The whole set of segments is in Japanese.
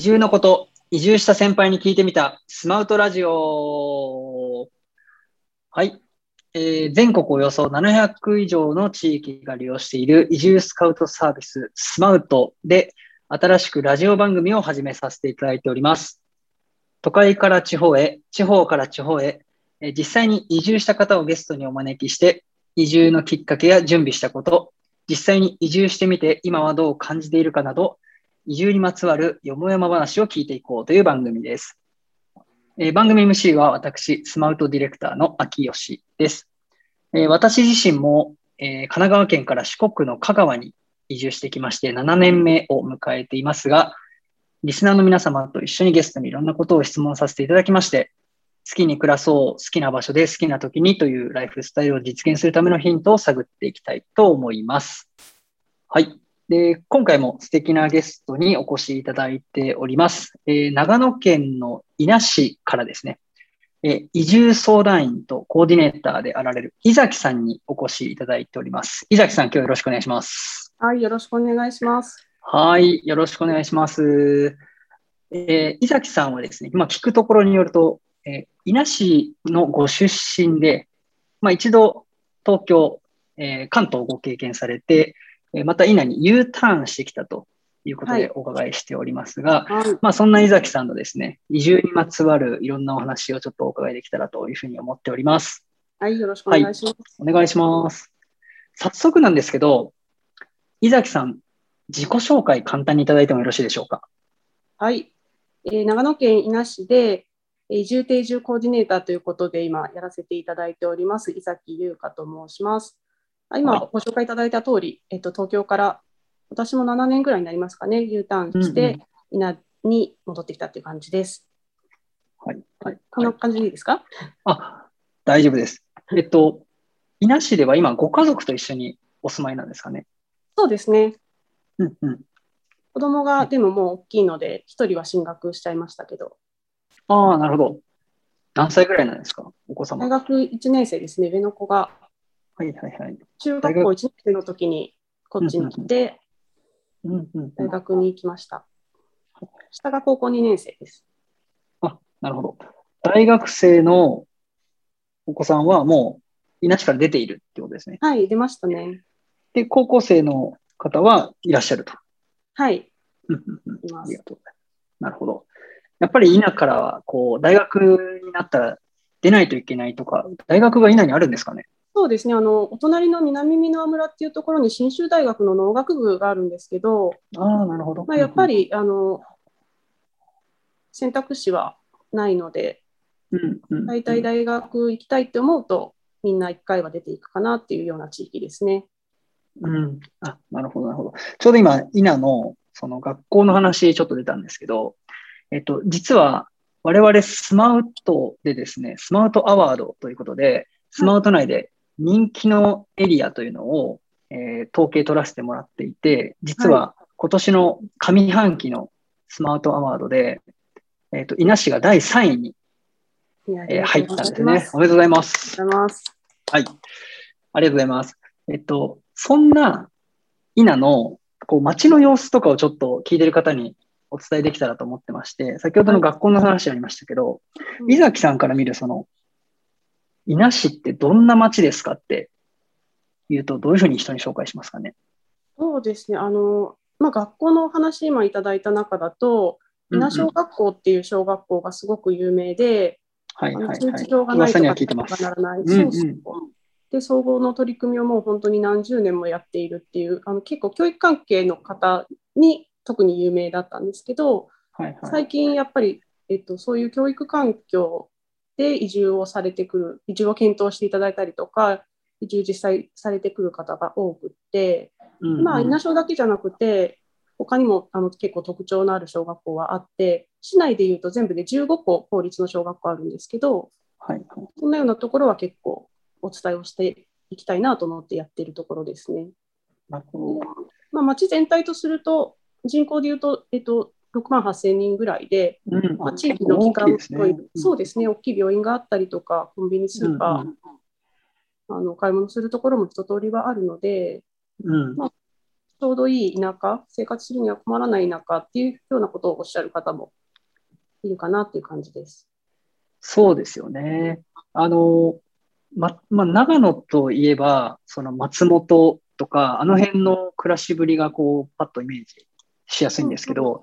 移住のこと、移住した先輩に聞いてみたスマウトラジオ。はい。えー全国およそ700以上の地域が利用している移住スカウトサービススマウトで新しくラジオ番組を始めさせていただいております。都会から地方へ、地方から地方へ、えー実際に移住した方をゲストにお招きして、移住のきっかけや準備したこと、実際に移住してみて今はどう感じているかなど、移住にまつわるよもやま話を聞いていこうという番組です。えー番組 MC は私、スマウトディレクターの秋吉です。えー私自身も、えー神奈川県から四国の香川に移住してきまして7年目を迎えていますが、リスナーの皆様と一緒にゲストにいろんなことを質問させていただきまして、好きに暮らそう、好きな場所で好きな時にというライフスタイルを実現するためのヒントを探っていきたいと思います。はい。で、今回も素敵なゲストにお越しいただいております。えー長野県の伊那市からですね、えー移住相談員とコーディネーターであられる伊崎さんにお越しいただいております。伊崎さん、今日よろしくお願いします。はい、よろしくお願いします。はい、よろしくお願いします。えー伊崎さんはですね、今聞くところによると、えー伊那市のご出身で、まあ、一度東京、えー関東をご経験されて、えーまた伊那に U ターンしてきたということはいでお伺いしておりますが、はい、まあ、そんな伊崎さんのですね、移住にまつわるいろんなお話をちょっとお伺いできたらというふうに思っております。はい、よろしくお願いします。お願いします。早速なんですけど、伊崎さん、自己紹介簡単にいただいてもよろしいでしょうか？はい、えー長野県伊那市でえー移住定住コーディネーターということで今やらせていただいております伊崎優香と申します。あ今はいご紹介いただいた通り、えっと東京から私も7年ぐらいになりますかね、U ターンして、伊那に戻ってきたっていう感じです。はい。はい。こんな感じでいいですか？あ、大丈夫です。えっと、伊那市では今、ご家族と一緒にお住まいなんですかね？そうですね。うんうん。子供がでももう大きいので一人は進学しちゃいましたけど、ああ、なるほど。何歳ぐらいなんですか？お子様。大学1年生ですね、上の子がはいはいはい。中学校1年生の時にこっちに来て、大学に行きました。下が高校2年生です。あ、なるほど。大学生のお子さんはもう、伊那市から出ているってことですね。はい、出ましたね。で、高校生の方はいらっしゃると。はい、うんうんうんいますありが。とうございます。なるほど。やっぱり伊那からは、こう、大学になったら出ないといけないとか、大学が伊那にあるんですかね？そうですね、あの、お隣の南美濃村っていうところに信州大学の農学部があるんですけど、ああ、なるほど。まあ、やっぱり、り、あの、選択肢はないので、うんうん、大体大学行きたいって思うと、みんな1回は出ていくかなっていうような地域ですね。うん。あ、なるほど、なるほど。ちょうど今、伊那の、その学校の話ちょっと出たんですけど、えっと、実は、我々スマウトでですね、スマウトアワードということで、スマウト内で人気のエリアというのを、えー統計取らせてもらっていて、実は今年の上半期のスマウトアワードで、えっと、伊那市が第3位に、えー入ったんですね。おめでとうございます。ありがとうございます。はい。ありがとうございます。えっと、そんな、伊那の、こう、街の様子とかをちょっと聞いてる方にお伝えできたらと思ってまして、先ほどの学校の話ありましたけど、うん伊崎さんから見るその、伊那市ってどんな街ですかって言うと、どういうふうに人に紹介しますかね。そうですね、あの、まあ、学校の話今いただいた中だと、伊那小学校っていう小学校がすごく有名で、はいはいはい。がないとかは聞いてます。ならない。そうで、総合の取り組みをもう本当に何十年もやっているっていう、あの結構教育関係の方に特に有名だったんですけど、はいはい。最近やっぱり、えっと、そういう教育環境で移住をされてくる、移住を検討していただいたりとか、移住実際されてくる方が多くって、うんうんまあ、稲小だけじゃなくて、他にもあの結構特徴のある小学校はあって、市内でいうと全部で15校公立の小学校あるんですけど、はいはい。そんなようなところは結構お伝えをしていきたいなと思ってやっているところですね。まあ、町全体とすると、人口でいうと、えっと、6万8000人ぐらいで、うんまあ、地域の機関大きいですね。そうですね、大きい病院があったりとか、コンビニスーパー、うんあの買い物するところも一通りはあるので、うん。まちょうどいい田舎、生活するには困らない田舎っていうようなことをおっしゃる方もいるかなっていう感じです。そうですよね。あの、ま、まあ、長野といえば、その松本とか、あの辺の暮らしぶりがこう、パッとイメージしやすいんですけど、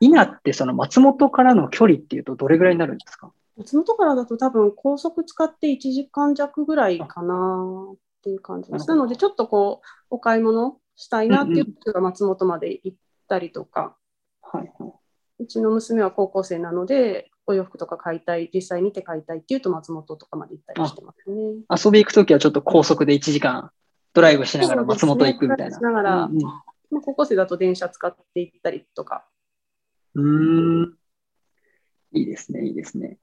稲ってその松本からの距離っていうとどれぐらいになるんですか？松本からだと多分高速使って1時間弱ぐらいかなっていう感じです。なのでちょっとこうお買い物したいなっていう人が松本まで行ったりとか、はいはい、うちの娘は高校生なのでお洋服とか買いたい、実際見て買いたいっていうと松本とかまで行ったりしてますね。遊び行くときはちょっと高速で1時間ドライブしながら松本行くみたいな。しながら、うんうん、まあ、高校生だと電車使って行ったりとか。うん。いいですね、いいですね。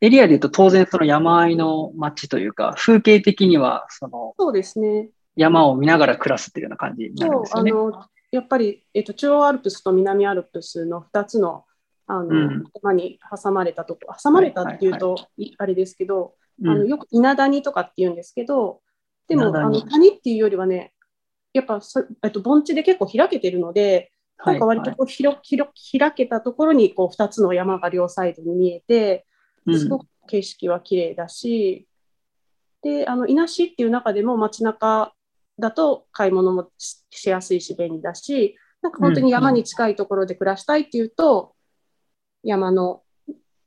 エリアで言うと当然その山あいの街というか、風景的にはその、そうですね。山を見ながら暮らすっていうような感じになるんですよね。あのやっぱり、えーと、中央アルプスと南アルプスの2つのあの、うん、山に挟まれたとこ、挟まれたっていうと、あれですけど、あのよく稲谷とかって言うんですけど、でも、あの谷っていうよりはね、やっぱそ、えっと、盆地で結構開けてるので、なんか割とこう広、広開けたところにこう2つの山が両サイドに見えて、すごく景色は綺麗だし、うん、で、あの、稲市っていう中でも街中だと買い物もしやすいし便利だし、なんか本当に山に近いところで暮らしたいっていうと、うん、山の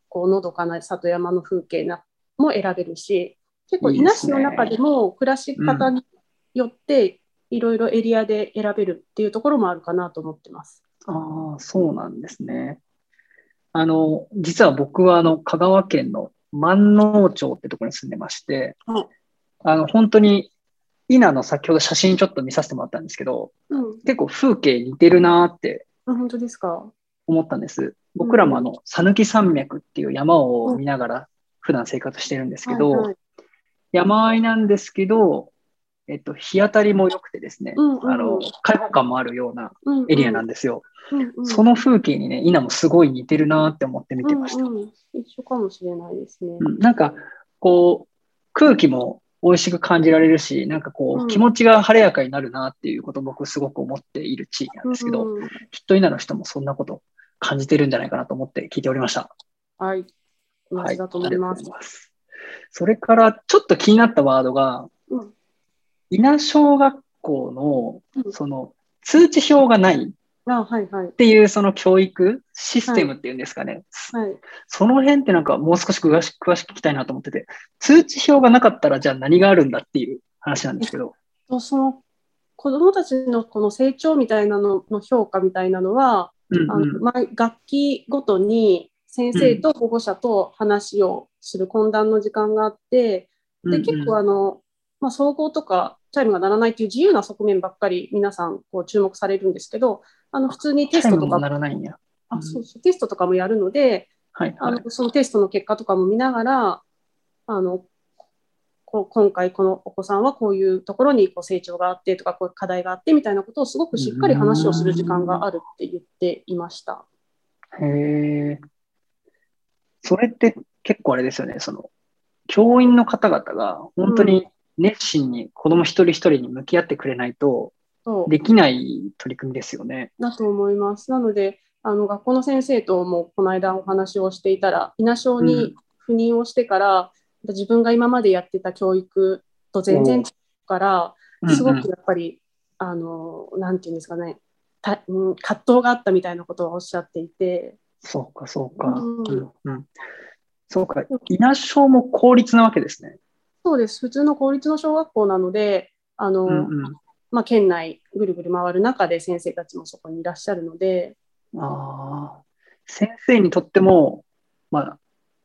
こうのどかな里山の風景なも選べるし、結構稲市の中でも暮らし方によっていろいろエリアで選べるっていうところもあるかなと思ってます。ああ、そうなんですね。あの、実は僕はあの香川県の万能町ってところに住んでまして、はい、あの、本当に稲の先ほど写真ちょっと見させてもらったんですけど、うん、結構風景似てるなって本当ですか？思ったんです。僕らもあの、讃岐山脈っていう山を見ながら普段生活してるんですけど、はいはい、山あいなんですけど、えっと、日当たりも良くてですね、うんうん、あの、開放感もあるようなエリアなんですよ。うんうん、その風景にね、稲もすごい似てるなって思って見てました。うんうん、一緒かもしれないですね。うん、なんか、こう、空気も美味しく感じられるし、なんかこう、うん、気持ちが晴れやかになるなっていうことを僕すごく思っている地域なんですけど、うん、きっと稲の人もそんなこと感じてるんじゃないかなと思って聞いておりました。はい。同じだと思います。はい、ますそれから、ちょっと気になったワードが、うん、稲小学校の、その、通知表がない。っていうその教育システムっていうんですかね、はい。はい、その辺ってなんかもう少し詳しく聞きたいなと思ってて、通知表がなかったらじゃあ何があるんだっていう話なんですけど。その子どもたちのこの成長みたいなのの評価みたいなのは、うんうん、あのま学期ごとに先生と保護者と話をする懇談の時間があって、で結構あの、まあ、総合とかチャイムが鳴らないっていう自由な側面ばっかり皆さんこう注目されるんですけど、あの普通にテストとかならないんや、あそうそうテストとかもやるので、はい、はい、あのそのテストの結果とかも見ながらあのこ今回このお子さんはこういうところにこう成長があってとかこういう課題があってみたいなことをすごくしっかり話をする時間があるって言っていました。へえ。それって結構あれですよね。その教員の方々が本当に熱心に子供一人一人に向き合ってくれないと、できない取り組みですよね。だと思います。なので、あの学校の先生ともこの間お話をしていたら、稲小に赴任をしてから、うん、自分が今までやってた教育と全然違うから、すごくやっぱり、うんうん、あの、なんていうんですかね、たうん、葛藤があったみたいなことをおっしゃっていて。そうか、そうか。うん、うん、そうか、稲小も公立なわけですね。そうです。普通の公立の小学校なので、あの、うんうん。まあ、県内ぐるぐる回る中で先生たちもそこにいらっしゃるので。あ先生にとっても、ま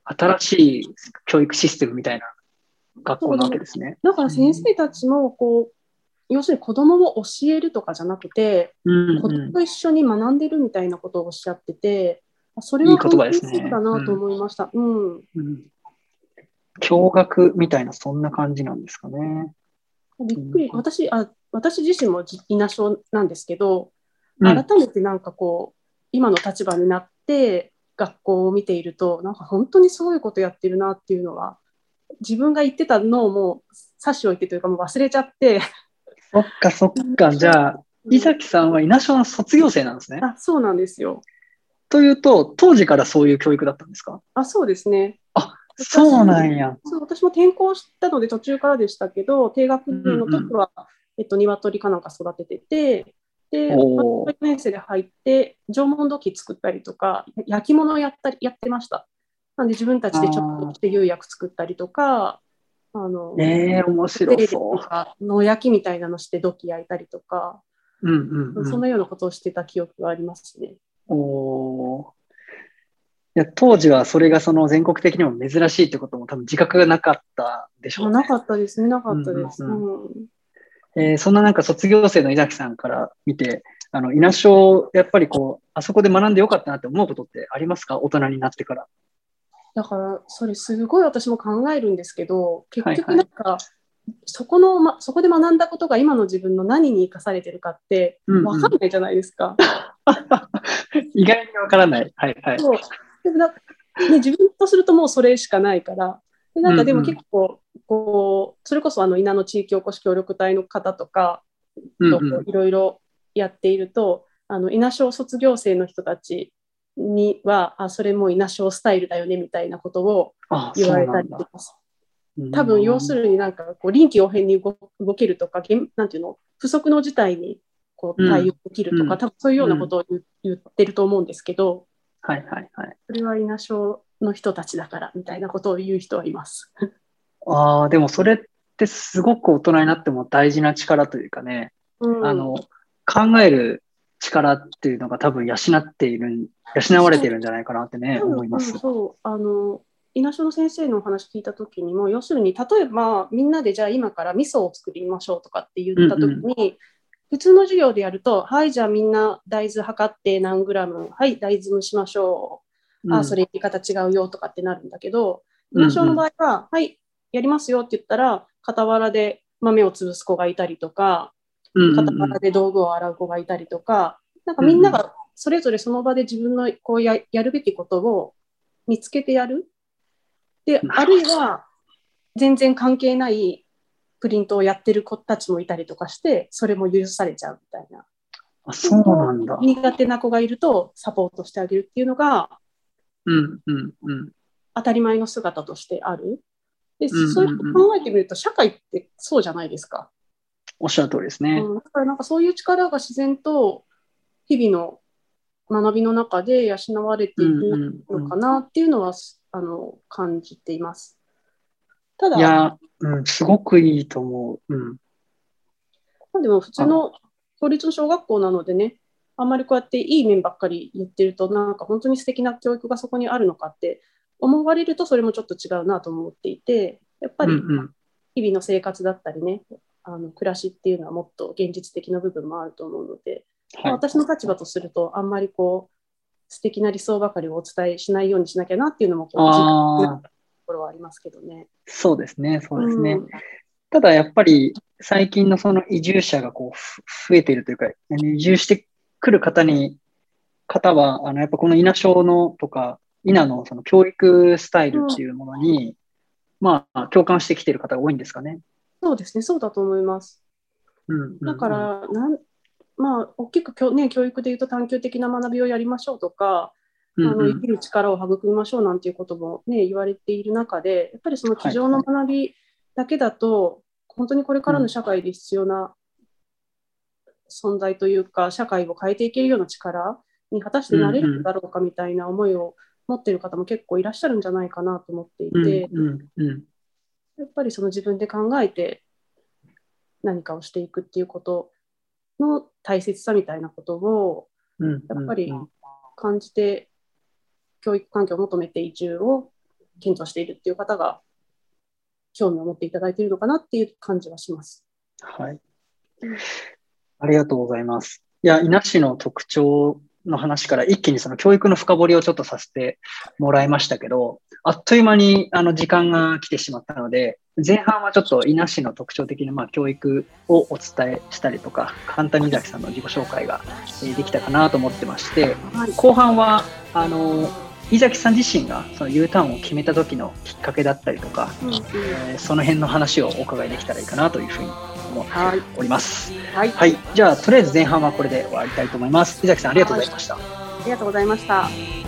あ、新しい教育システムみたいな学校なわけですね。だから先生たちもこう、要するに子供を教えるとかじゃなくて、うんうん、子供と一緒に学んでるみたいなことをおっしゃってて、それは本当にそうだなと思いました。うん、うん。うん、驚愕みたいな、そんな感じなんですかね。びっくり、私あ私自身も稲症なんですけど、改めてなんかこう、今の立場になって学校を見ていると、なんか本当にすごいことやってるなっていうのは、自分が言ってたのをもう差し置いてというかもう忘れちゃって。そっかそっか、じゃあ、伊崎さんは稲小の卒業生なんですね。あ、そうなんですよ。というと、当時からそういう教育だったんですか？あ、そうですね。あ、そうなんや。そう私も転校したので途中からでしたけど、低学年の時は、うんうん、えっと、鶏かなんか育ててて、で、保育年生で入って、縄文土器作ったりとか、焼き物やったりやってました。なんで自分たちでちょっとして釉薬作ったりとか、あの、えー、面白そう。野焼きみたいなのして土器焼いたりとか、うんうんうん、そんなようなことをしてた記憶がありますね。おいや当時はそれがその全国的にも珍しいってことも多分自覚がなかったでしょう、ね、なかったですね、なかったです。えそんななんか卒業生の井崎さんから見て、あの、稲小、やっぱりこう、あそこで学んでよかったなって思うことってありますか？大人になってから。だから、それすごい私も考えるんですけど、結局なんか、はいはい、そこの、ま、そこで学んだことが今の自分の何に生かされてるかって分かんないじゃないですか。うんうん、意外に分からない。はいはい。そうでもな、ね、自分とするともうそれしかないから、でなんかでも結構、こう、それこそあの稲の地域おこし協力隊の方とかといろいろやっていると、あの稲小卒業生の人たちには、あ、それも稲小スタイルだよねみたいなことを言われたりとか。多分要するになんかこう臨機応変に動けるとかなんていうの？不測の事態にこう対応できるとか、うん、多分そういうようなことを言ってると思うんですけど、はいはいはい、それは稲小の人たちだからみたいなことを言う人はいます。ああでもそれってすごく大人になっても大事な力というかね、うん、あの考える力っていうのが多分養っている、養われているんじゃないかなってね、思います。そう。あの稲所の先生のお話聞いた時にも要するに例えばみんなでじゃあ今から味噌を作りましょうとかって言った時に、うんうん、普通の授業でやるとはいじゃあみんな大豆測って何グラムはい大豆蒸しましょう、うん、あそれ言い方違うよとかってなるんだけど稲所の場合は、はいやりますよって言ったら傍らで豆を潰す子がいたりとか傍らで道具を洗う子がいたりとか、なんかみんながそれぞれその場で自分のこうややるべきことを見つけてやる。で、あるいは全然関係ないプリントをやってる子たちもいたりとかして、それも許されちゃうみたいな。あそうなんだ。苦手な子がいるとサポートしてあげるっていうのが、うんうんうん、当たり前の姿としてある。で、そういう考えてみると、社会ってそうじゃないですか。おっしゃる通りですね。うん、だからなんかそういう力が自然と日々の学びの中で養われているのかなっていうのは、あの感じています。ただ、いや、うん、すごくいいと思う。うん、でも普通の公立の小学校なのでね、あんまりこうやっていい面ばっかり言ってると、なんか本当に素敵な教育がそこにあるのかって思われると、それもちょっと違うなと思っていて、やっぱり日々の生活だったりね、あの暮らしっていうのはもっと現実的な部分もあると思うので、はい、私の立場とするとあんまりこう素敵な理想ばかりをお伝えしないようにしなきゃなっていうのもこうころはありますけどね。そうですね、そうですね。うん、ただやっぱり最近のその移住者がこう増えているというか、移住してくる方に、方は、あのやっぱこの稲小のとか、稲のその教育スタイルっていうものに、うん、まあ共感してきている方が多いんですかね。そうですね、そうだと思います。うん、だからなんまあ、大きく教,、ね、教育でいうと探究的な学びをやりましょうとか、うんうん、あの生きる力を育みましょうなんていうことも、ね、言われている中でやっぱりその机上の学びだけだと、はいはい、本当にこれからの社会で必要な存在というか、うん、社会を変えていけるような力に果たしてなれるんだろうかみたいな思いを持っている方も結構いらっしゃるんじゃないかなと思っていて、やっぱりその自分で考えて何かをしていくっていうことの大切さみたいなことをやっぱり感じて教育環境を求めて移住を検討しているっていう方が興味を持っていただいているのかなっていう感じはします。はい。ありがとうございます。いや、伊那市の特徴の話から一気にその教育の深掘りをちょっとさせてもらいましたけど、あっという間にあの時間が来てしまったので、前半はちょっと伊那市の特徴的なまあ教育をお伝えしたりとか、簡単に崎さんの自己紹介ができたかなと思ってまして、後半はあの井崎さん自身がその U ターンを決めた時のきっかけだったりとか、うんうん、えー、その辺の話をお伺いできたらいいかなというふうに思っております。はい、はい、じゃあとりあえず前半はこれで終わりたいと思います。井崎さんありがとうございました。ありがとうございました。